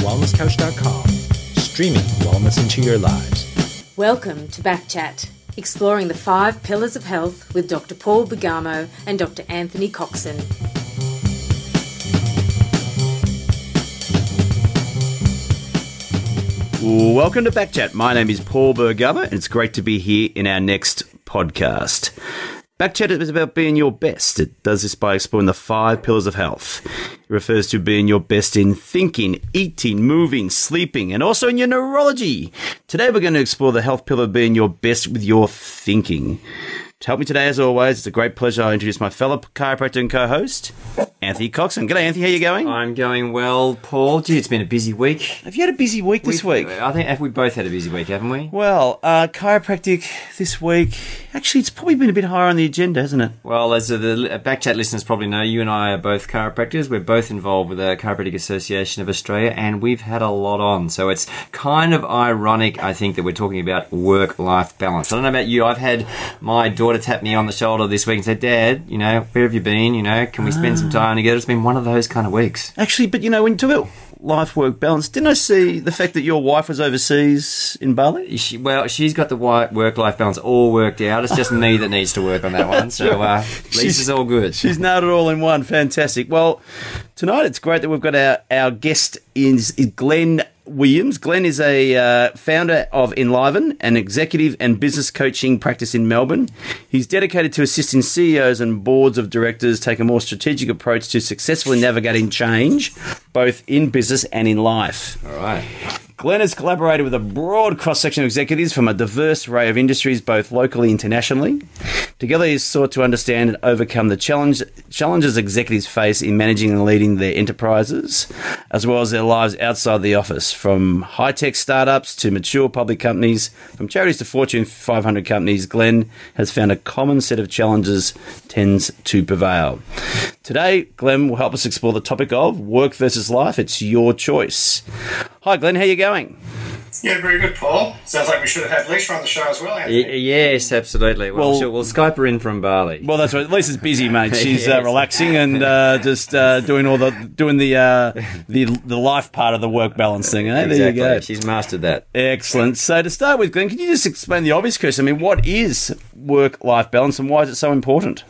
thewellnesscouch.com, streaming wellness into your lives. Welcome to Backchat, exploring the five pillars of health with Dr. Paul Bergamo and Dr. Anthony Coxon. Welcome to Backchat. My name is Paul Bergamo, and it's great to be here in our next podcast. Backchat is about being your best. It does this by exploring the five pillars of health. It refers to being your best in thinking, eating, moving, sleeping, and also in your neurology. Today we're going to explore the health pillar being your best with your thinking. To help me today, as always, it's a great pleasure. I introduce my fellow chiropractor and co-host, Anthony Coxon. G'day, Anthony. How are you going? I'm going well, Paul. Gee, it's been a busy week. Have you had a busy week this We've- week? I think we both had a busy week, haven't we? Well, uh, chiropractic this week. Actually, it's probably been a bit higher on the agenda, hasn't it? Well, as the uh, Backchat listeners probably know, you and I are both chiropractors. We're both involved with the Chiropractic Association of Australia, and we've had a lot on. So it's kind of ironic, I think, that we're talking about work-life balance. I don't know about you. I've had my daughter tap me on the shoulder this week and say, "Dad, you know, where have you been? You know, can we spend some time together?" It's been one of those kind of weeks. Actually, but you know, when you talk about life work balance, didn't I see the fact that your wife was overseas in Bali? She, well, she's got the work life balance all worked out. It's just me that needs to work on that one. So, uh, Lisa's all good. She's nailed it all in one. Fantastic. Well, tonight it's great that we've got our, our guest is, is Glenn Williams. Glenn is a uh, founder of Enliven, an executive and business coaching practice in Melbourne. He's dedicated to assisting CEOs and boards of directors take a more strategic approach to successfully navigating change, both in business and in life. all right. Glenn has collaborated with a broad cross section of executives from a diverse array of industries, both locally and internationally. Together, he's sought to understand and overcome the challenge, challenges executives face in managing and leading their enterprises, as well as their lives outside the office, from high tech startups to mature public companies, from charities to Fortune 500 companies. Glenn has found a common set of challenges tends to prevail. Today, Glenn will help us explore the topic of work versus life. It's your choice. Hi, Glenn. How you going? Yeah, very good, Paul. Sounds like we should have had Lisa on the show as well, Y- yes, absolutely. Well, Well- sure, we'll Skype her in from Bali. Well, that's right. Lisa's busy, mate. She's uh, relaxing and uh, just uh, doing all the doing the uh, the the life part of the work balance thing. Eh? There you go. She's mastered that. Excellent. So to start with, Glenn, can you just explain the obvious question? I mean, what is work life balance and why is it so important?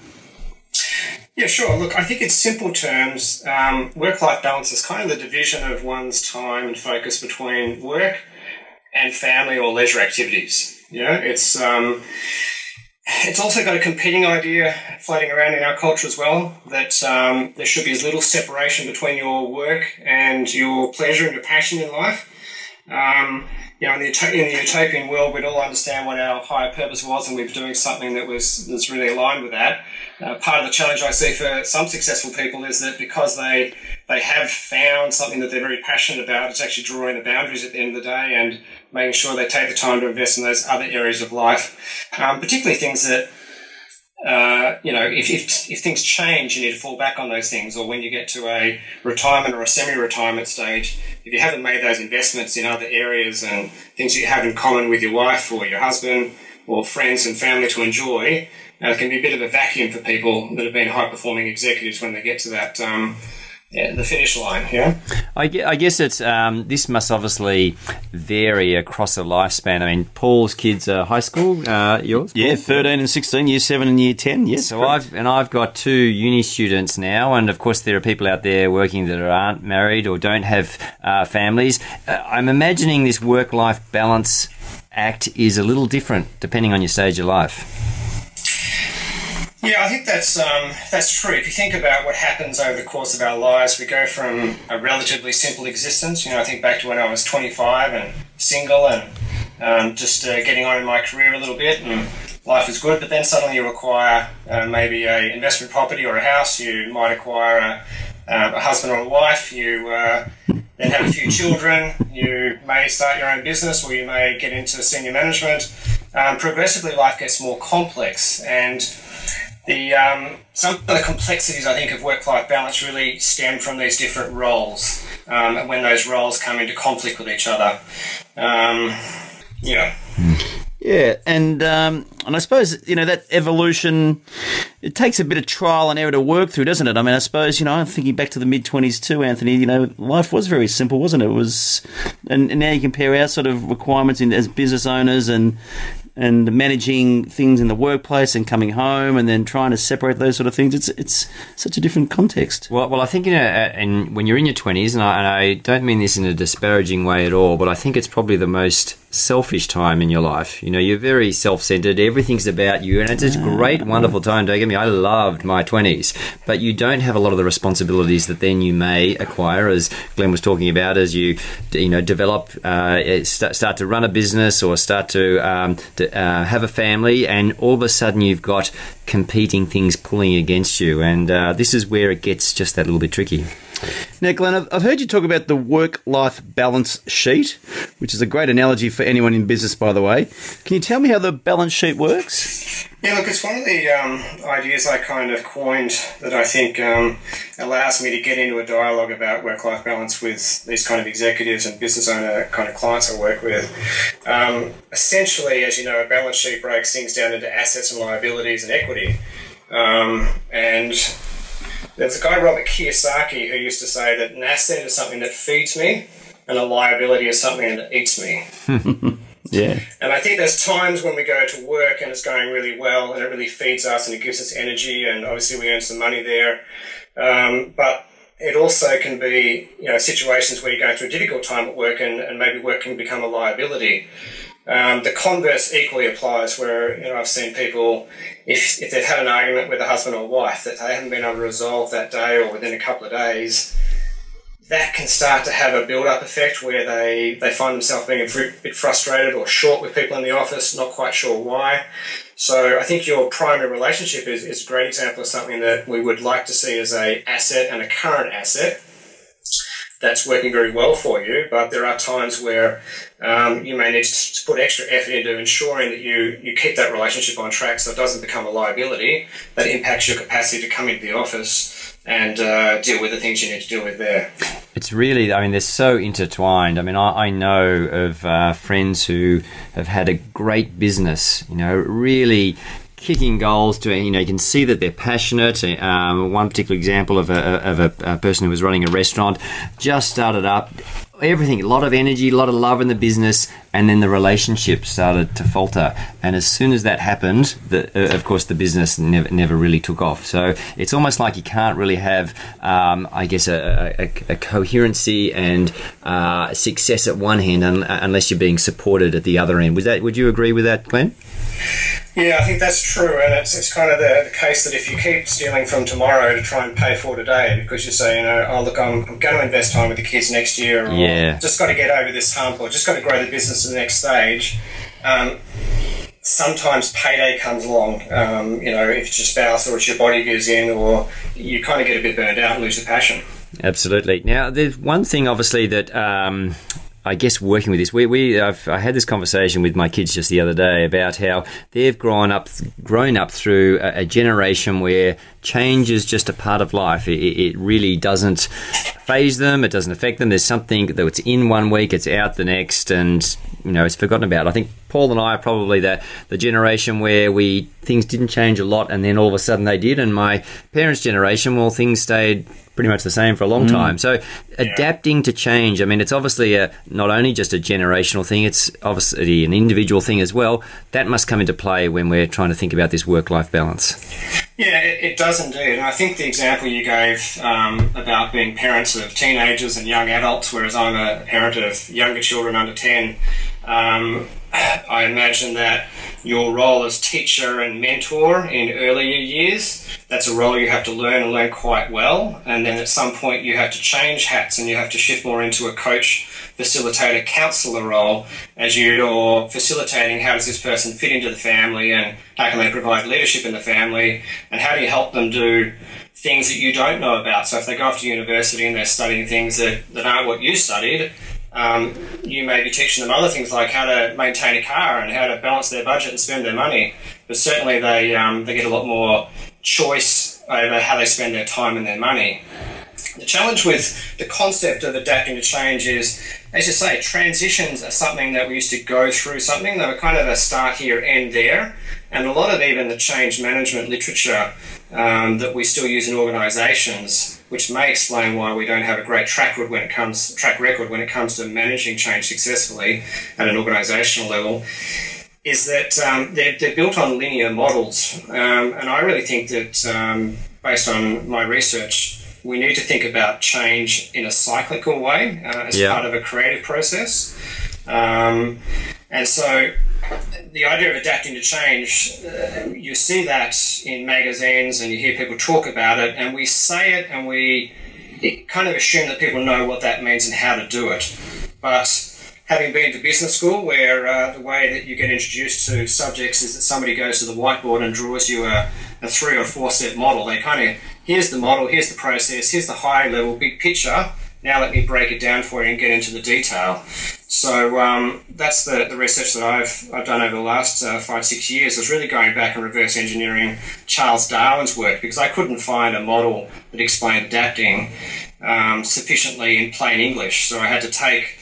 Yeah, sure. Look, I think in simple terms, um, work-life balance is kind of the division of one's time and focus between work and family or leisure activities. Know, it's um, it's also got a competing idea floating around in our culture as well that um, there should be as little separation between your work and your pleasure and your passion in life. Um, you know, in the, in the utopian world, we'd all understand what our higher purpose was, and we were doing something that was that's really aligned with that. Uh, part of the challenge I see for some successful people is that because they they have found something that they're very passionate about, it's actually drawing the boundaries at the end of the day and making sure they take the time to invest in those other areas of life, um, particularly things that uh, you know, if, if, if things change, you need to fall back on those things. Or when you get to a retirement or a semi-retirement stage, if you haven't made those investments in other areas and things you have in common with your wife or your husband or friends and family to enjoy, uh, it can be a bit of a vacuum for people that have been high-performing executives when they get to that um, yeah, the finish line. Yeah. I, I guess it's um, this must obviously vary across a lifespan. I mean, Paul's kids are high school. Uh, yours? Yeah, Paul? thirteen and sixteen, year seven and year ten. Yes. So I've and I've got two uni students now, and of course there are people out there working that aren't married or don't have uh, families. Uh, I'm imagining this work-life balance act is a little different depending on your stage of life. Yeah, I think that's um, that's true. If you think about what happens over the course of our lives, we go from a relatively simple existence. You know, I think back to when I was 25 and single and um, just uh, getting on in my career a little bit, and life was good. But then suddenly you acquire uh, maybe a investment property or a house. You might acquire a, uh, a husband or a wife. You uh, then have a few children. You may start your own business, or you may get into senior management. Um, progressively, life gets more complex, and the um, some of the complexities I think of work-life balance really stem from these different roles, um, and when those roles come into conflict with each other. Um, yeah. Yeah, and um, and I suppose you know that evolution. It takes a bit of trial and error to work through, doesn't it? I mean, I suppose you know, I'm thinking back to the mid twenties too, Anthony. You know, life was very simple, wasn't it? It was, and, and now you compare our sort of requirements in, as business owners and and managing things in the workplace and coming home and then trying to separate those sort of things. It's it's such a different context. Well, well, I think you know, uh, and when you're in your twenties, and, and I don't mean this in a disparaging way at all, but I think it's probably the most selfish time in your life. You know, you're very self-centered. Everything's about you, and it's a great, wonderful time. Don't get me. I loved my twenties, but you don't have a lot of the responsibilities that then you may acquire, as Glenn was talking about, as you you know develop, uh, start, start to run a business or start to, um, to uh, have a family, and all of a sudden you've got competing things pulling against you, and uh, this is where it gets just that little bit tricky. Now, Glenn, I've- heard you talk about the work-life balance sheet, which is a great analogy for anyone in business, by the way. Can you tell me how the balance sheet works? Yeah, look, it's one of the um, ideas I kind of coined that I think um, allows me to get into a dialogue about work life balance with these kind of executives and business owner kind of clients I work with. Um, essentially, as you know, a balance sheet breaks things down into assets and liabilities and equity. Um, and there's a guy, Robert Kiyosaki, who used to say that an asset is something that feeds me and a liability is something that eats me. Yeah. And I think there's times when we go to work and it's going really well and it really feeds us and it gives us energy and obviously we earn some money there. Um, but it also can be, you know, situations where you're going through a difficult time at work and, and maybe work can become a liability. Um, the converse equally applies where, you know, I've seen people, if, if they've had an argument with a husband or wife that they haven't been able to resolve that day or within a couple of days, that can start to have a build-up effect where they, they find themselves being a bit frustrated or short with people in the office, not quite sure why. So I think your primary relationship is, is a great example of something that we would like to see as a asset and a current asset that's working very well for you, but there are times where um, you may need to put extra effort into ensuring that you, you keep that relationship on track so it doesn't become a liability that impacts your capacity to come into the office and uh, deal with the things you need to deal with there. It's really, I mean, they're so intertwined. I mean, I, I know of uh, friends who have had a great business, you know, really kicking goals to, you know, you can see that they're passionate. Um, one particular example of, a, of a, a person who was running a restaurant just started up. Everything, a lot of energy, a lot of love in the business, and then the relationship started to falter. And as soon as that happened, the, uh, of course, the business never, never really took off. So it's almost like you can't really have, um, I guess, a, a, a coherency and uh, success at one hand un, unless you're being supported at the other end. Was that? Would you agree with that, Glenn? Yeah, I think that's true, and it's, it's kind of the, the case that if you keep stealing from tomorrow to try and pay for today, because you say, you know, oh look, I'm, I'm going to invest time with the kids next year, or Yeah. just got to get over this hump, or just got to grow the business to the next stage. Um, sometimes payday comes along, um, you know, if it's your spouse or it's your body gives in, or you kind of get a bit burned out and lose the passion. Absolutely. Now, there's one thing, obviously, that um, I guess working with this, we, we I've, I had this conversation with my kids just the other day about how they've grown up, grown up through a, a generation where change is just a part of life. It, it really doesn't faze them. It doesn't affect them. There's something that it's in one week, it's out the next, and you know it's forgotten about. I think Paul and I are probably the the generation where we things didn't change a lot, and then all of a sudden they did. And my parents' generation, well, things stayed pretty much the same for a long time. So adapting to change. I mean, it's obviously a, not only just a generational thing; it's obviously an individual thing as well. That must come into play when we're trying to think about this work life balance. Yeah, it, it does indeed. And I think the example you gave um, about being parents of teenagers and young adults, whereas I'm a parent of younger children under 10, um, I imagine that your role as teacher and mentor in earlier years, that's a role you have to learn and learn quite well. And then at some point, you have to change hats and you have to shift more into a coach, facilitator, counselor role as you're facilitating how does this person fit into the family and how can they provide leadership in the family and how do you help them do things that you don't know about. So if they go off to university and they're studying things that, that aren't what you studied, um, you may be teaching them other things like how to maintain a car and how to balance their budget and spend their money. But certainly they, um, they get a lot more choice over how they spend their time and their money. The challenge with the concept of adapting to change is, as you say, transitions are something that we used to go through something. They were kind of a start here, end there. And a lot of even the change management literature um, that we still use in organisations, which may explain why we don't have a great track record when it comes track record when it comes to managing change successfully at an organisational level, is that um, they're, they're, built on linear models. Um, and I really think that, um, based on my research, we need to think about change in a cyclical way uh, as yeah. part of a creative process. And so the idea of adapting to change, uh, you see that in magazines and you hear people talk about it, and we say it and we kind of assume that people know what that means and how to do it. But having been to business school, where uh, the way that you get introduced to subjects is that somebody goes to the whiteboard and draws you a, a three or four step model, they kind of here's the model, here's the process, here's the high level big picture. Now let me break it down for you and get into the detail. So um, that's the, the research that I've, I've done over the last uh, five, six years was really going back and reverse engineering Charles Darwin's work because I couldn't find a model that explained adapting um, sufficiently in plain English. So I had to take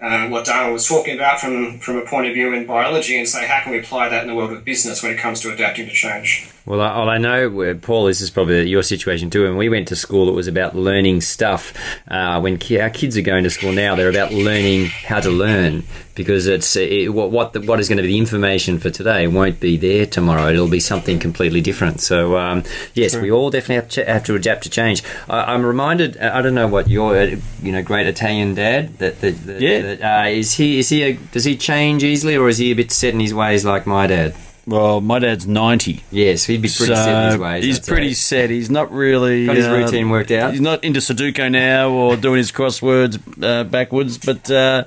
uh, what Darwin was talking about from, from a point of view in biology and say, how can we apply that in the world of business when it comes to adapting to change? Well, all I know, Paul, this is probably your situation too. When we went to school, it was about learning stuff. Uh, when our kids are going to school now, they're about learning how to learn because it's it, what what, the, what is going to be the information for today won't be there tomorrow. It'll be something completely different. So um, yes, True. we all definitely have to, have to, adapt to change. I, am reminded. I don't know what your you know great Italian dad that, that, that yeah that, uh, is he is he a, does he change easily or is he a bit set in his ways like my dad? Well, my dad's ninety. Yes, he'd be pretty so set in his ways. He's pretty say. set. He's not really got his uh, routine worked out. He's not into Sudoku now or doing his crosswords uh, backwards. But uh,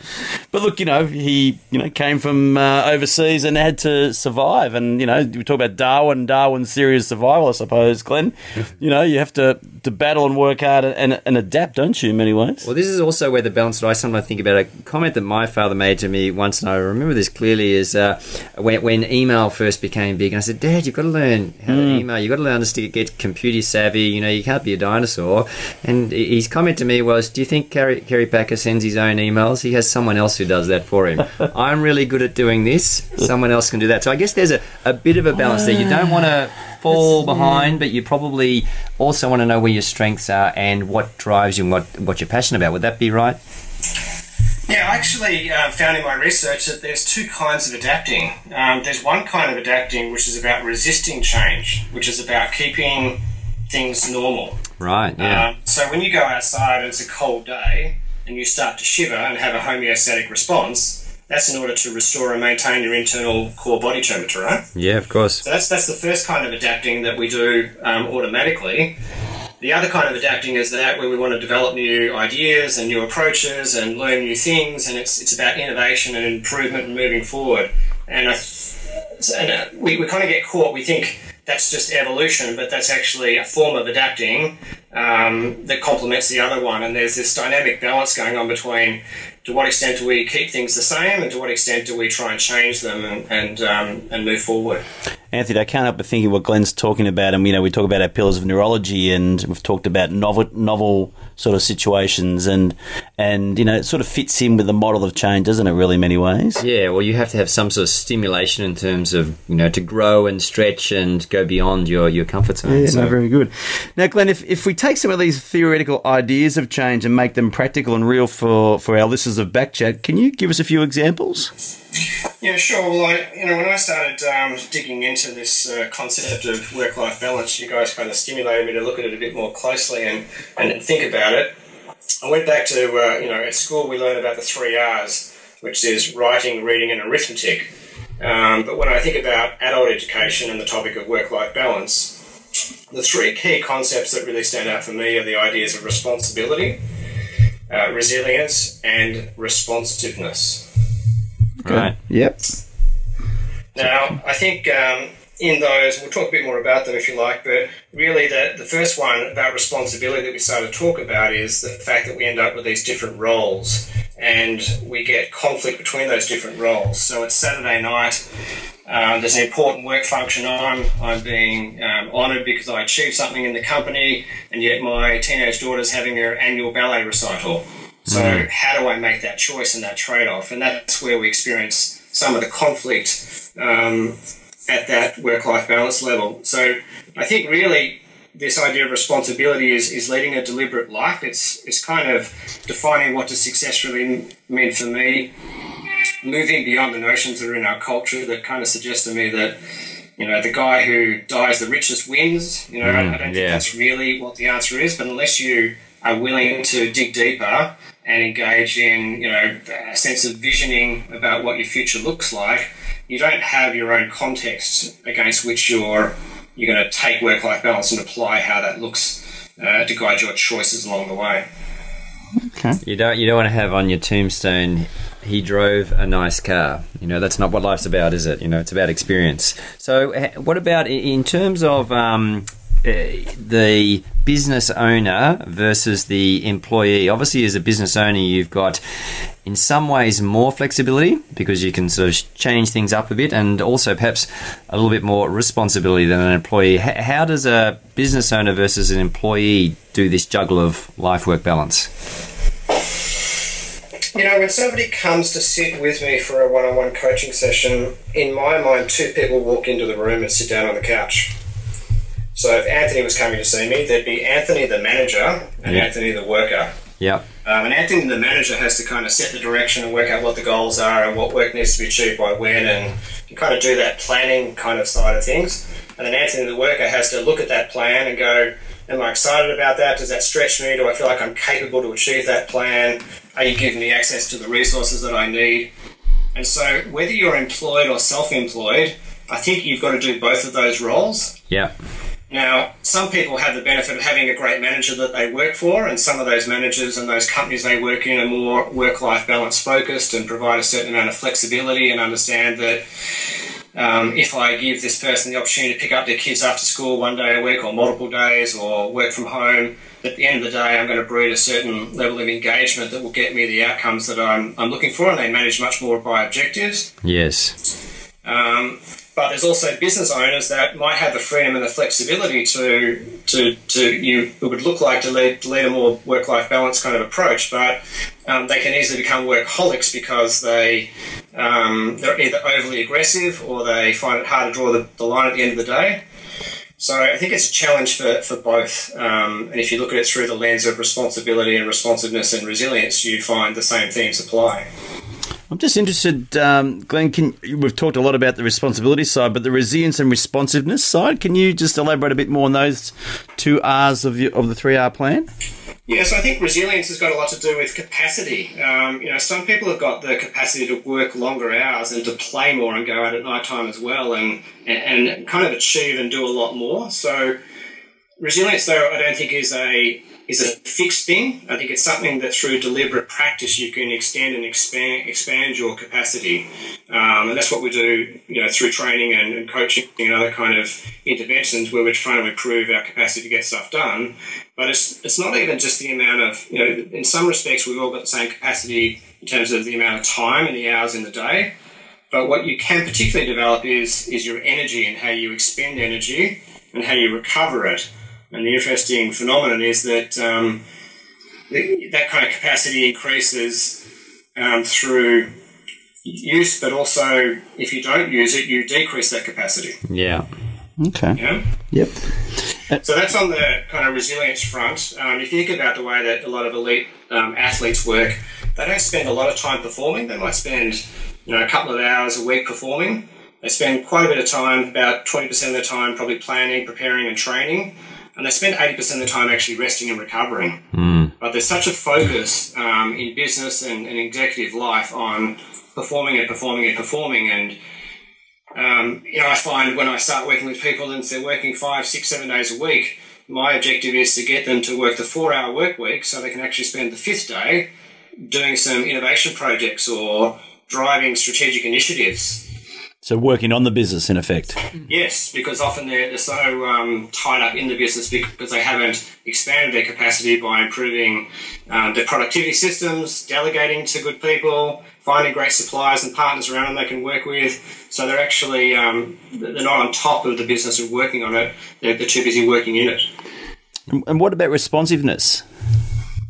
but look, you know, he you know came from uh, overseas and had to survive. And you know, we talk about Darwin, Darwin's theory of survival, I suppose, Glenn. you know, you have to to battle and work hard and, and adapt, don't you? In many ways. Well, this is also where the balance that I sometimes think about. A comment that my father made to me once, and I remember this clearly, is uh, when when email first became big, and I said, Dad, you've got to learn how to hmm. email. You've got to learn to get computer savvy. You know, you can't be a dinosaur. And his comment to me was, Do you think Kerry, Kerry Packer sends his own emails? He has someone else who does that for him. I'm really good at doing this. Someone else can do that. So I guess there's a, a bit of a balance there. You don't want to fall behind, but you probably also want to know where your strengths are and what drives you and what, what you're passionate about. Would that be right? Yeah, I actually uh, found in my research that there's two kinds of adapting. Um, there's one kind of adapting which is about resisting change, which is about keeping things normal. Right, yeah. Um, so when you go outside and it's a cold day and you start to shiver and have a homeostatic response, that's in order to restore and maintain your internal core body temperature, right? Yeah, of course. So that's that's the first kind of adapting that we do um, automatically. The other kind of adapting is that where we want to develop new ideas and new approaches and learn new things, and it's, it's about innovation and improvement and moving forward. And, I, and uh, we, we kind of get caught, we think that's just evolution, but that's actually a form of adapting um, that complements the other one. And there's this dynamic balance going on between to what extent do we keep things the same and to what extent do we try and change them and, and, um, and move forward. Anthony, I can't help but thinking what Glenn's talking about, and you know, we talk about our pillars of neurology, and we've talked about novel, novel sort of situations, and and you know, it sort of fits in with the model of change, doesn't it? Really, in many ways. Yeah. Well, you have to have some sort of stimulation in terms of you know to grow and stretch and go beyond your your comfort zone. Yeah, so. no, very good. Now, Glenn, if if we take some of these theoretical ideas of change and make them practical and real for for our listeners of Backchat, can you give us a few examples? Yeah, sure. Well, I, you know, when I started um, digging into this uh, concept of work-life balance, you guys kind of stimulated me to look at it a bit more closely and, and think about it. I went back to, uh, you know, at school we learned about the three R's, which is writing, reading, and arithmetic. Um, but when I think about adult education and the topic of work-life balance, the three key concepts that really stand out for me are the ideas of responsibility, uh, resilience, and responsiveness. Right. Yep. Now, I think um, in those, we'll talk a bit more about them if you like, but really the, the first one about responsibility that we started to talk about is the fact that we end up with these different roles. and we get conflict between those different roles. So it's Saturday night. Uh, there's an important work function on. I'm being um, honoured because I achieved something in the company, and yet my teenage daughter's having her annual ballet recital. So mm. how do I make that choice and that trade-off? And that's where we experience some of the conflict um, at that work-life balance level. So I think really this idea of responsibility is, is leading a deliberate life. It's it's kind of defining what does success really mean for me, moving beyond the notions that are in our culture that kind of suggest to me that you know the guy who dies the richest wins. You know, mm, I, I, don't think that's really what the answer is. But unless you are willing to dig deeper and engage in you know a sense of visioning about what your future looks like, you don't have your own context against which you're you're going to take work life balance and apply how that looks uh, to guide your choices along the way. Okay. You don't you don't want to have on your tombstone. He drove a nice car. You know that's not what life's about, is it? You know it's about experience. So, what about in terms of um, Uh, the business owner versus the employee. Obviously, as a business owner, you've got in some ways more flexibility because you can sort of change things up a bit and also perhaps a little bit more responsibility than an employee. How does a business owner versus an employee do this juggle of life work balance? You know, when somebody comes to sit with me for a one on one coaching session, in my mind, two people walk into the room and sit down on the couch. So if Anthony was coming to see me, there'd be Anthony the manager and yeah. Anthony the worker. Yeah. Um, and Anthony the manager has to kind of set the direction and work out what the goals are and what work needs to be achieved by when and kind of do that planning kind of side of things. And then Anthony the worker has to look at that plan and go, Am I excited about that? Does that stretch me? Do I feel like I'm capable to achieve that plan? Are you giving me access to the resources that I need? And so, whether you're employed or self employed, I think you've got to do both of those roles. Yeah. Now, some people have the benefit of having a great manager that they work for, and some of those managers and those companies they work in are more work life balance focused and provide a certain amount of flexibility and understand that um, if I give this person the opportunity to pick up their kids after school one day a week or multiple days or work from home, at the end of the day, I'm going to breed a certain level of engagement that will get me the outcomes that I'm, I'm looking for, and they manage much more by objectives. Yes. Um, but there's also business owners that might have the freedom and the flexibility to to to you it would look like to lead, lead a more work life balance kind of approach, but um, they can easily become workaholics because they um, they're either overly aggressive or they find it hard to draw the, the line at the end of the day. So I think it's a challenge for, for both. Um, and if you look at it through the lens of responsibility and responsiveness and resilience, you find the same themes apply. I'm just interested, um, Glenn. Can we've talked a lot about the responsibility side, but the resilience and responsiveness side. Can you just elaborate a bit more on those two R's of the, of the three R plan? Yes, I think resilience has got a lot to do with capacity. Um, you know, some people have got the capacity to work longer hours and to play more and go out at night time as well, and and kind of achieve and do a lot more. So resilience, though, I don't think is a is a fixed thing. I think it's something that through deliberate practice you can extend and expand expand your capacity, um, and that's what we do. You know, through training and, and, coaching and other kind of interventions where we're trying to improve our capacity to get stuff done. But it's it's not even just the amount of you know. In some respects, we've all got the same capacity in terms of the amount of time and the hours in the day. But what you can particularly develop is is your energy and how you expend energy and how you recover it. And the interesting phenomenon is that um, that kind of capacity increases um, through use, but also if you don't use it, you decrease that capacity. Yeah. Okay. Yeah. Yep. So that's on the kind of resilience front. Um, if you think about the way that a lot of elite um, athletes work, they don't spend a lot of time performing. They might spend, you know, a couple of hours a week performing. They spend quite a bit of time, about 20% of the time, probably planning, preparing, and training and they spend 80% of the time actually resting and recovering. Mm. But there's such a focus um, in business and, and, executive life on performing and performing and performing. And, um, you know, I find when I start working with people and they're working five, six, seven days a week, my objective is to get them to work the four hour work week so they can actually spend the fifth day doing some innovation projects or driving strategic initiatives So working on the business, in effect. Yes, because often they're, they're so um, tied up in the business because they haven't expanded their capacity by improving um, their productivity systems, delegating to good people, finding great suppliers and partners around them they can work with. So they're actually um, they're not on top of the business and working on it. They're, they're too busy working in it. And what about responsiveness?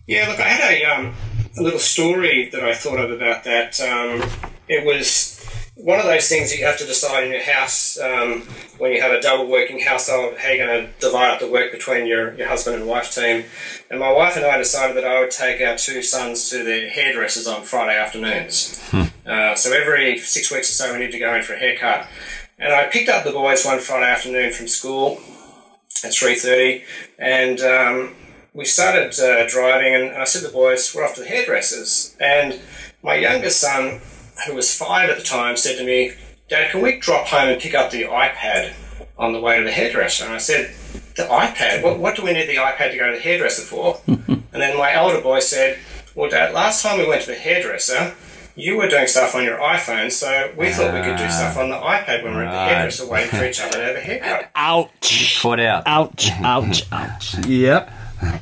Yeah, look, I had a, um, a little story that I thought of about that. Um, it was one of those things that you have to decide in your house um, when you have a double working household how you're going to divide up the work between your, your husband and wife team. And my wife and I decided that I would take our two sons to their hairdressers on Friday afternoons. Uh, so every six weeks or so, we need to go in for a haircut. And I picked up the boys one Friday afternoon from school at 3.30 and um, we started uh, driving and I said to the boys, we're off to the hairdressers. And my youngest son who was five at the time, said to me, Dad, can we drop home and pick up the iPad on the way to the hairdresser? And I said, The iPad? What, what do we need the iPad to go to the hairdresser for? and then my elder boy said, Well, Dad, last time we went to the hairdresser, you were doing stuff on your iPhone, so we thought we could do stuff on the iPad when we we're at the hairdresser waiting for each other to have a haircut. Ouch. Caught out. Ouch. Ouch. Ouch. Yep.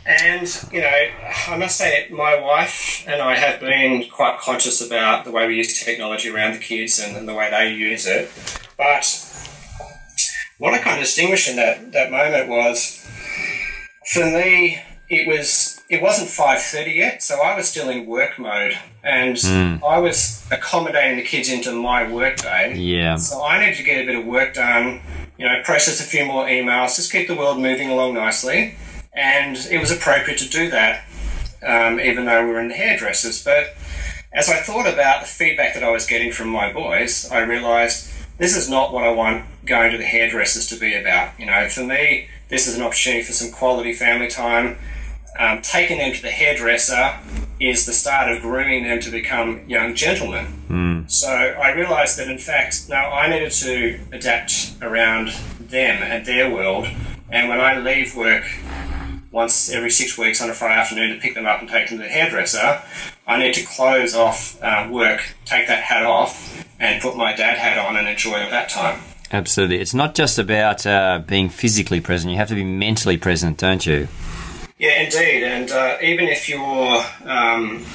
And, you know, I must say, my wife and I have been quite conscious about the way we use technology around the kids and, and the way they use it. But what I kind of distinguished in that, that moment was, for me, it was it wasn't 5.30 yet so i was still in work mode and hmm. i was accommodating the kids into my work day Yeah. so i needed to get a bit of work done you know process a few more emails just keep the world moving along nicely and it was appropriate to do that um, even though we were in the hairdressers but as i thought about the feedback that i was getting from my boys i realized this is not what i want going to the hairdressers to be about you know for me this is an opportunity for some quality family time um, taking them to the hairdresser is the start of grooming them to become young gentlemen. So I realised that in fact, now I needed to adapt around them and their world. And when I leave work once every six weeks on a Friday afternoon to pick them up and take them to the hairdresser, I need to close off uh, work, take that hat off, and put my dad hat on and enjoy that time. Absolutely. It's not just about uh, being physically present, you have to be mentally present, don't you? Yeah, indeed. And uh, even if you're um,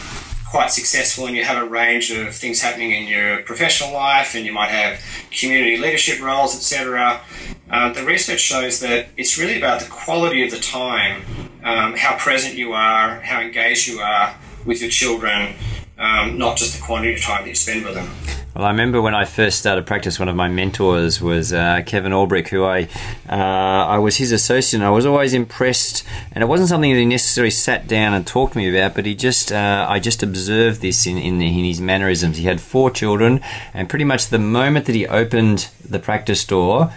quite successful and you have a range of things happening in your professional life and you might have community leadership roles, etc., uh, the research shows that it's really about the quality of the time, um, how present you are, how engaged you are with your children, um, not just the quantity of time that you spend with them. Well, I remember when I first started practice, one of my mentors was uh, Kevin Albrick, who I uh, I was his associate. and I was always impressed, and it wasn't something that he necessarily sat down and talked to me about, but he just uh, I just observed this in, in in his mannerisms. He had four children, and pretty much the moment that he opened the practice door,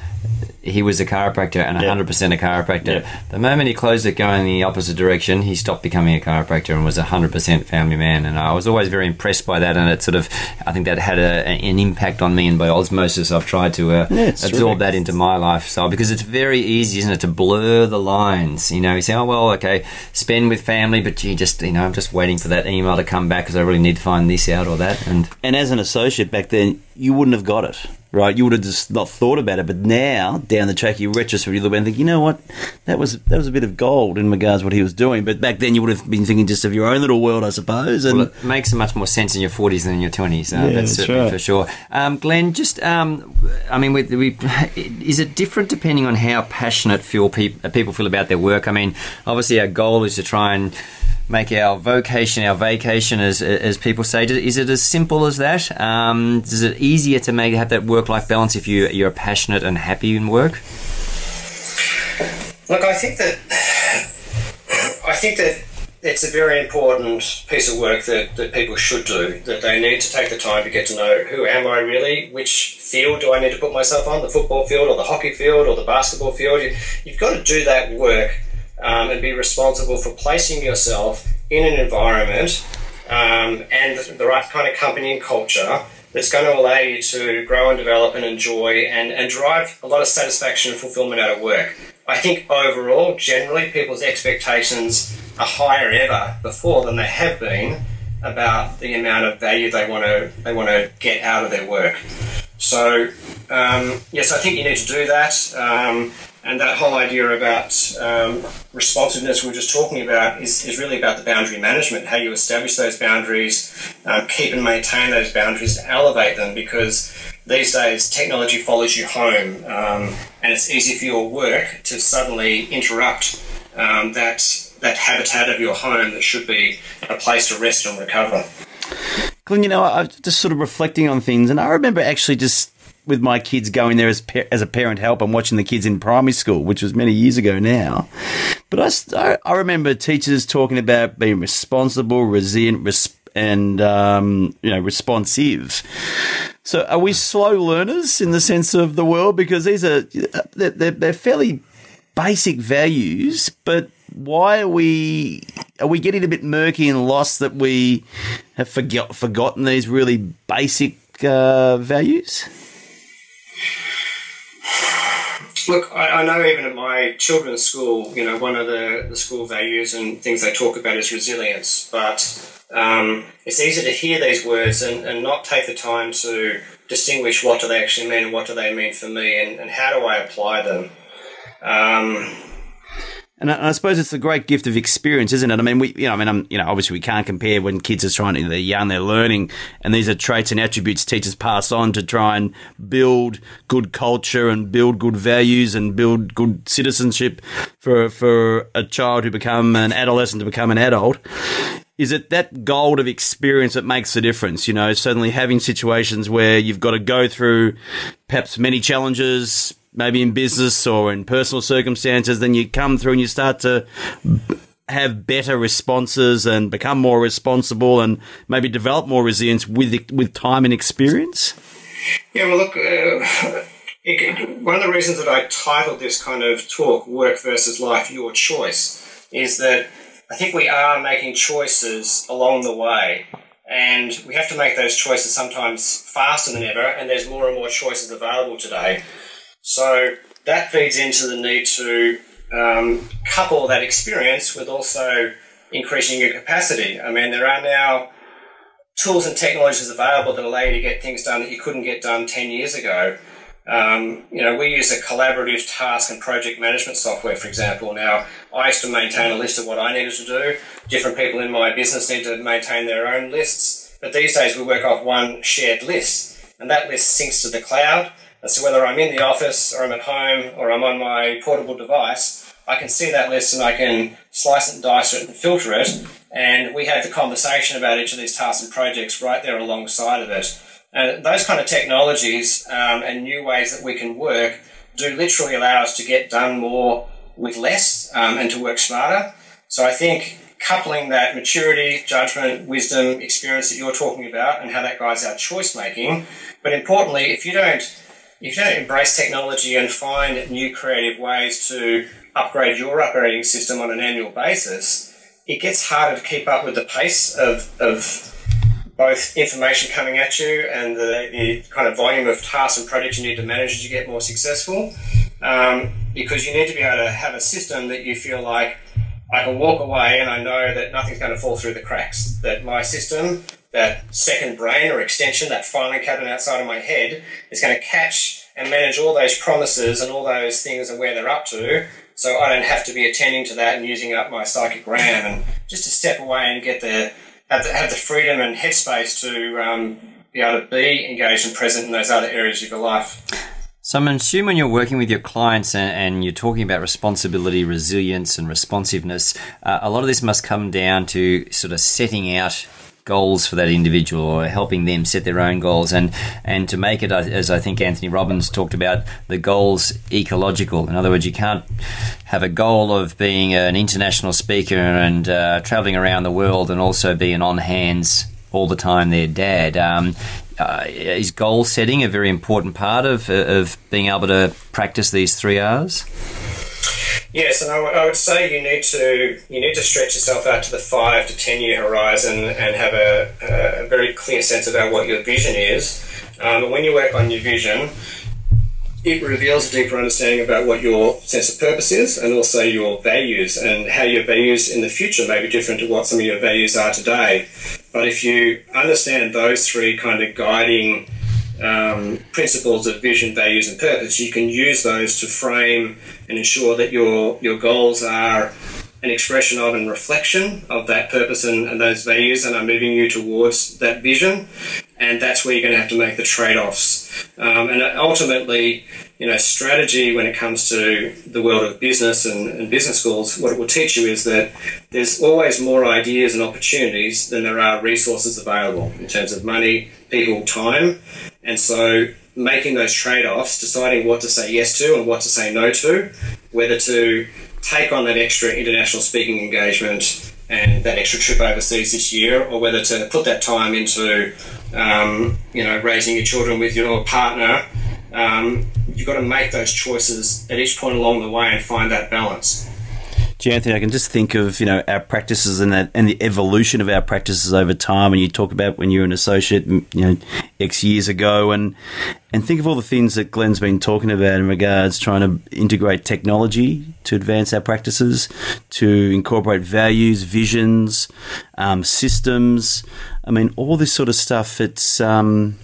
he was a chiropractor and 100% a chiropractor. The moment he closed it going in the opposite direction, he stopped becoming a chiropractor and was 100% family man. And I was always very impressed by that. And it sort of, I think that had a, an impact on me. And by osmosis, I've tried to uh, Yeah, absorb terrific. that into my lifestyle because it's very easy, isn't it, to blur the lines. You know, you say, oh, well, okay, spend with family, but you just, you know, I'm just waiting for that email to come back because I really need to find this out or that. And And as an associate back then, you wouldn't have got it, right? You would have just not thought about it. But now, down the track, you retrospectively look back and think, you know what, that was that was a bit of gold in regards to what he was doing. But back then, you would have been thinking just of your own little world, I suppose. And Well, it makes much more sense in your 40s than in your 20s. Uh, Yeah, that's, that's right. for sure. Um, Glenn, just, um, I mean, we, we, is it different depending on how passionate feel uh, people feel about their work? I mean, obviously, our goal is to try and make our vocation our vacation, as as people say. Is it as simple as that? Um, is it easier to make have that work life balance if you you're passionate and happy in work? Look, I think that I think that it's a very important piece of work that, that people should do. That they need to take the time to get to know who am I really, which field do I need to put myself on, the football field or the hockey field or the basketball field. You, you've got to do that work um, and be responsible for placing yourself in an environment um, and the right kind of company and culture that's going to allow you to grow and develop and enjoy and, and drive a lot of satisfaction and fulfillment out of work. I think overall, generally, people's expectations are higher ever before than they have been about the amount of value they want to they want to get out of their work. So um, yes, I think you need to do that. Um, and that whole idea about um, responsiveness we were just talking about is, is really about the boundary management, how you establish those boundaries, uh, keep and maintain those boundaries, elevate them because these days technology follows you home um, and it's easy for your work to suddenly interrupt um, that, that habitat of your home that should be a place to rest and recover. Glenn, you know, I was just sort of reflecting on things, and I remember actually just with my kids going there as as a parent help and watching the kids in primary school, which was many years ago now. But I, I remember teachers talking about being responsible, resilient, res- and um, you know responsive. So, are we slow learners in the sense of the world? Because these are they're, they're, fairly basic values, but why are we are we getting a bit murky and lost that we have forgot, forgotten these really basic uh, values? Look, I, I, know even at my children's school, you know, one of the, the school values and things they talk about is resilience. But um, it's easy to hear these words and, and not take the time to distinguish what do they actually mean and what do they mean for me and, and how do I apply them. Um, and I, and I, suppose it's a great gift of experience, isn't it? I mean, we, you know, I mean, I'm, you know, obviously we can't compare when kids are trying to, they're young, they're learning, and these are traits and attributes teachers pass on to try and build good culture and build good values and build good citizenship for for a child who become an adolescent to become an adult. Is it that gold of experience that makes the difference? You know, certainly having situations where you've got to go through perhaps many challenges, maybe in business or in personal circumstances, then you come through and you start to have better responses and become more responsible and maybe develop more resilience with with time and experience? Yeah, well, look, uh, one of the reasons that I titled this kind of talk, Work versus Life, Your Choice, is that I think we are making choices along the way. And we have to make those choices sometimes faster than ever, and there's more and more choices available today. So that feeds into the need to um, couple that experience with also increasing your capacity. I mean, there are now tools and technologies available that allow you to get things done that you couldn't get done 10 years ago. Um, you know, we use a collaborative task and project management software, for example. Now, I used to maintain a list of what I needed to do. Different people in my business need to maintain their own lists. But these days, we work off one shared list, and that list syncs to the cloud. And so whether I'm in the office or I'm at home or I'm on my portable device, I can see that list and I can slice it and dice it and filter it. And we have the conversation about each of these tasks and projects right there alongside of it. And those kind of technologies um, and new ways that we can work do literally allow us to get done more with less um, and to work smarter. So I think coupling that maturity, judgment, wisdom, experience that you're talking about and how that guides our choice making. But importantly, if you don't you don't embrace technology and find new creative ways to upgrade your operating system on an annual basis, it gets harder to keep up with the pace of, of both information coming at you and the, the, kind of volume of tasks and projects you need to manage as you get more successful. Um, because you need to be able to have a system that you feel like I can walk away and I know that nothing's going to fall through the cracks. That my system that second brain or extension, that filing cabinet outside of my head, is going to catch and manage all those promises and all those things and where they're up to. So I don't have to be attending to that and using up my psychic RAM and just to step away and get the have the, have the freedom and headspace to um, be able to be engaged and present in those other areas of your life. So I'm assuming when you're working with your clients and, and, you're talking about responsibility, resilience, and responsiveness, uh, a lot of this must come down to sort of setting out goals for that individual or helping them set their own goals. And and to make it as I think Anthony Robbins talked about the goals ecological. In other words you can't have a goal of being an international speaker and uh, traveling around the world and also be an on hands all the time their dad. Um, uh, is goal setting a very important part of, of being able to practice these three R's Yes, and I, w- I would say you need to you need to stretch yourself out to the five to ten year horizon and have a, a very clear sense about what your vision is. Um, and when you work on your vision, it reveals a deeper understanding about what your sense of purpose is and also your values and how your values in the future may be different to what some of your values are today. But if you understand those three kind of guiding um, principles of vision, values, and purpose, you can use those to frame and ensure that your your goals are an expression of and reflection of that purpose and, and those values and are moving you towards that vision. And that's where you're going to have to make the trade offs. Um, and ultimately, you know, strategy when it comes to the world of business and, and, business schools, what it will teach you is that there's always more ideas and opportunities than there are resources available in terms of money, people, time. And so making those trade offs, deciding what to say yes to and what to say no to, whether to take on that extra international speaking engagement and that extra trip overseas this year, or whether to put that time into, um, you know, raising your children with your partner. Um, you've got to make those choices at each point along the way and find that balance. Anthony, I can just think of you know our practices and that and the evolution of our practices over time. And you talk about when you were an associate, you know, X years ago, and and think of all the things that Glenn's been talking about in regards trying to integrate technology to advance our practices, to incorporate values, visions, um, systems. I mean, all this sort of stuff. It's um,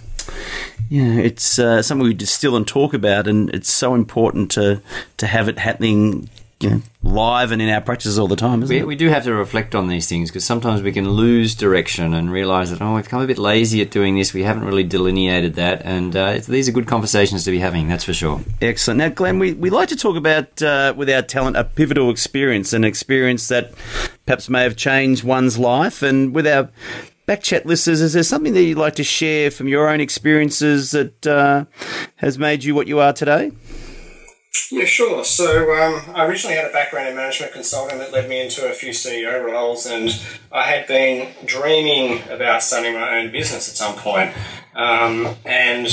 yeah, it's uh, something we distill and talk about, and it's so important to to have it happening you know, live and in our practices all the time, isn't we, it? We do have to reflect on these things because sometimes we can lose direction and realize that, oh, we've come a bit lazy at doing this. We haven't really delineated that. And uh, these are good conversations to be having, that's for sure. Excellent. Now, Glenn, we, we like to talk about, uh, with our talent, a pivotal experience, an experience that perhaps may have changed one's life. And with our Backchat listeners, is there something that you'd like to share from your own experiences that uh, has made you what you are today? Yeah, sure. So um, I originally had a background in management consulting that led me into a few CEO roles, and I had been dreaming about starting my own business at some point. Um, and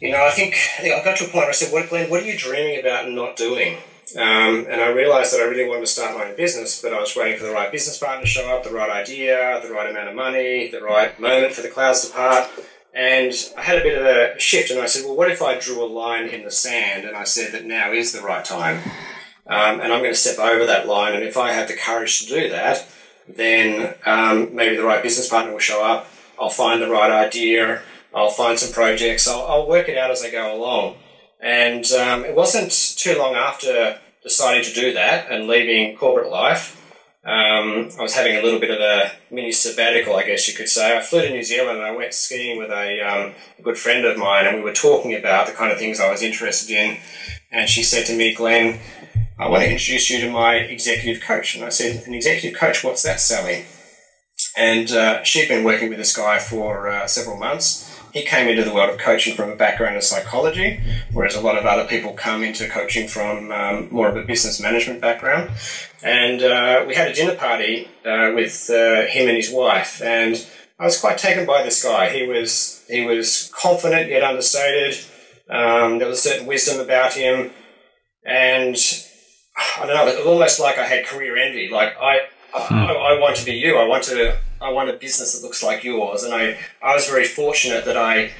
you know, I think, I got to a point where I said, "What, Glenn? What are you dreaming about and not doing?" Um, and I realized that I really wanted to start my own business, but I was waiting for the right business partner to show up, the right idea, the right amount of money, the right moment for the clouds to part. And I had a bit of a shift, and I said, well, what if I drew a line in the sand and I said that now is the right time? Um, and I'm going to step over that line, and if I have the courage to do that, then um, maybe the right business partner will show up. I'll find the right idea. I'll find some projects. I'll, I'll work it out as I go along. And um, it wasn't too long after deciding to do that and leaving corporate life um, I was having a little bit of a mini sabbatical, I guess you could say. I flew to New Zealand and I went skiing with a, um, a good friend of mine, and we were talking about the kind of things I was interested in. And she said to me, Glenn, I want to introduce you to my executive coach. And I said, An executive coach, what's that, Sally? And uh, she'd been working with this guy for uh, several months. He came into the world of coaching from a background in psychology, whereas a lot of other people come into coaching from um, more of a business management background. And uh, we had a dinner party uh, with uh, him and his wife, and I was quite taken by this guy. He was he was confident yet understated. Um, there was a certain wisdom about him, and I don't know. It was almost like I had career envy. Like I, hmm. I, I want to be you. I want to I want a business that looks like yours. And I, I was very fortunate that I,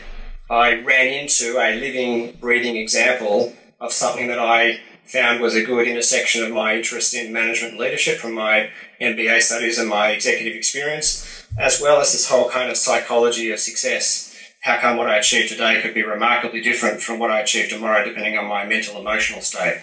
I ran into a living, breathing example of something that I found was a good intersection of my interest in management and leadership from my MBA studies and my executive experience, as well as this whole kind of psychology of success. How come what I achieve today could be remarkably different from what I achieve tomorrow, depending on my mental emotional state?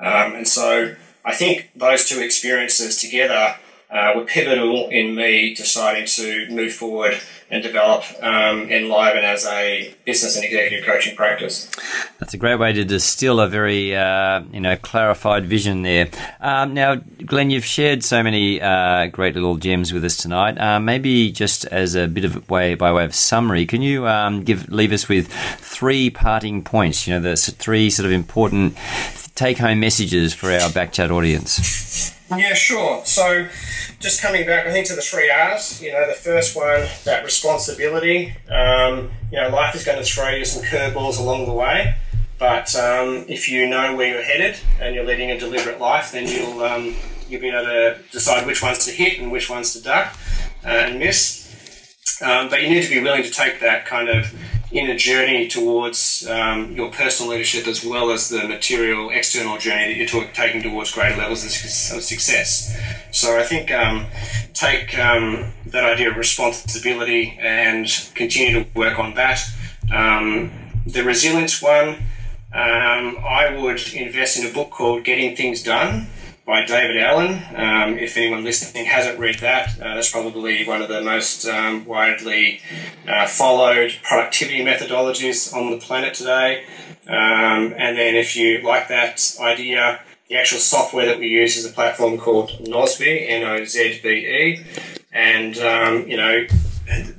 Um, and so I think those two experiences together uh, were pivotal in me deciding to move forward and develop um, Enliven as a business and executive coaching practice. That's a great way to distill a very, uh, you know, clarified vision there. Um, now, Glenn, you've shared so many uh, great little gems with us tonight. Uh, maybe just as a bit of way by way of summary, can you um, give leave us with three parting points? You know, the three sort of important take-home messages for our backchat audience. Yeah, sure. So, just coming back, I think, to the three R's. You know, the first one, that responsibility. Um, you know, life is going to throw you some curveballs along the way, but um, if you know where you're headed and you're leading a deliberate life, then you'll um, you'll be able to decide which ones to hit and which ones to duck uh, and miss. Um, but you need to be willing to take that kind of inner journey towards um, your personal leadership as well as the material external journey that you're taking towards greater levels of success. So I think um, take um, that idea of responsibility and continue to work on that. Um, the resilience one, um, I would invest in a book called Getting Things Done by David Allen. Um, if anyone listening hasn't read that, uh, that's probably one of the most um, widely uh, followed productivity methodologies on the planet today. Um, and then, if you like that idea, the actual software that we use is a platform called Nozbe, N O Z B E. And, um, you know,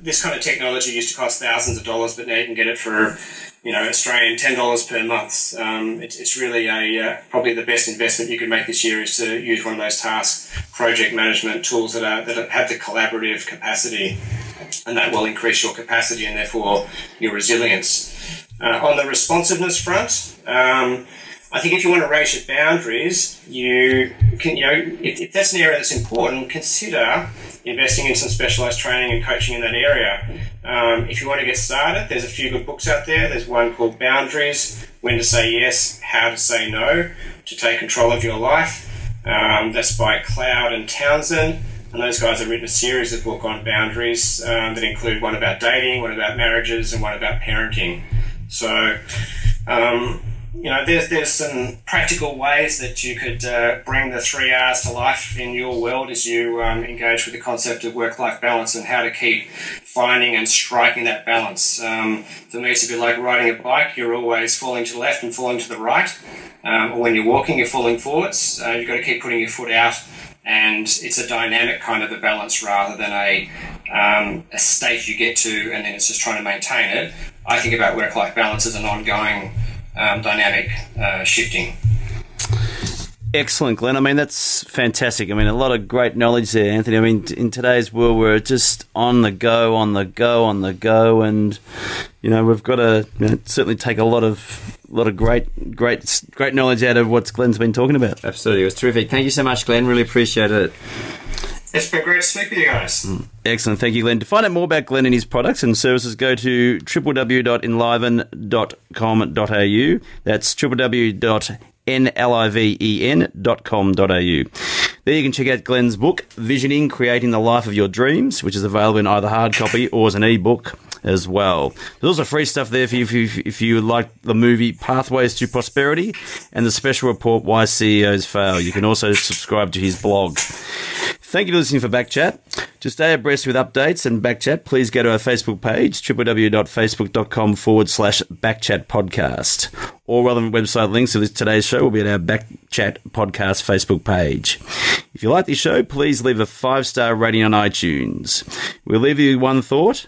this kind of technology used to cost thousands of dollars, but now you can get it for you know, Australian ten dollars per month. Um, it, it's really a uh, probably the best investment you could make this year is to use one of those task project management tools that are that have the collaborative capacity, and that will increase your capacity and therefore your resilience. Uh, on the responsiveness front. Um, I think if you want to raise your boundaries, you can, you know, if, if that's an area that's important, consider investing in some specialized training and coaching in that area. Um, if you want to get started, there's a few good books out there. There's one called Boundaries When to Say Yes, How to Say No to Take Control of Your Life. Um, that's by Cloud and Townsend. And those guys have written a series of books on boundaries um, that include one about dating, one about marriages, and one about parenting. So, um, you know, there's there's some practical ways that you could uh, bring the three R's to life in your world as you um, engage with the concept of work-life balance and how to keep finding and striking that balance. Um, for me, it's a bit like riding a bike. You're always falling to the left and falling to the right, um, or when you're walking, you're falling forwards. Uh, you've got to keep putting your foot out, and it's a dynamic kind of a balance rather than a um, a state you get to and then it's just trying to maintain it. I think about work-life balance as an ongoing um, dynamic uh, shifting. Excellent, Glenn. I mean, that's fantastic. I mean, a lot of great knowledge there, Anthony. I mean, in today's world, we're just on the go, on the go, on the go, and you know, we've got to you know, certainly take a lot of, a lot of great, great, great knowledge out of what Glenn's been talking about. Absolutely, it was terrific. Thank you so much, Glenn. Really appreciate it. It's been great to speak with you guys. Mm. Excellent. Thank you, Glenn. To find out more about Glenn and his products and services, go to www.enliven.com.au. That's www.nliven.com.au. There you can check out Glenn's book, Visioning Creating the Life of Your Dreams, which is available in either hard copy or as an e-book as well. There's also free stuff there for you if you, if you like the movie Pathways to Prosperity and the special report Why CEOs Fail. You can also subscribe to his blog. Thank you for listening for Backchat. To stay abreast with updates and Backchat, please go to our Facebook page, www.facebook.com forward slash Backchat podcast. All relevant website links to this, today's show will be at our Backchat podcast Facebook page. If you like this show, please leave a five star rating on iTunes. We'll leave you one thought.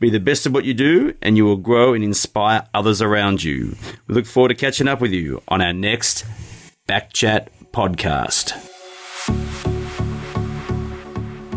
Be the best of what you do, and you will grow and inspire others around you. We look forward to catching up with you on our next Backchat podcast.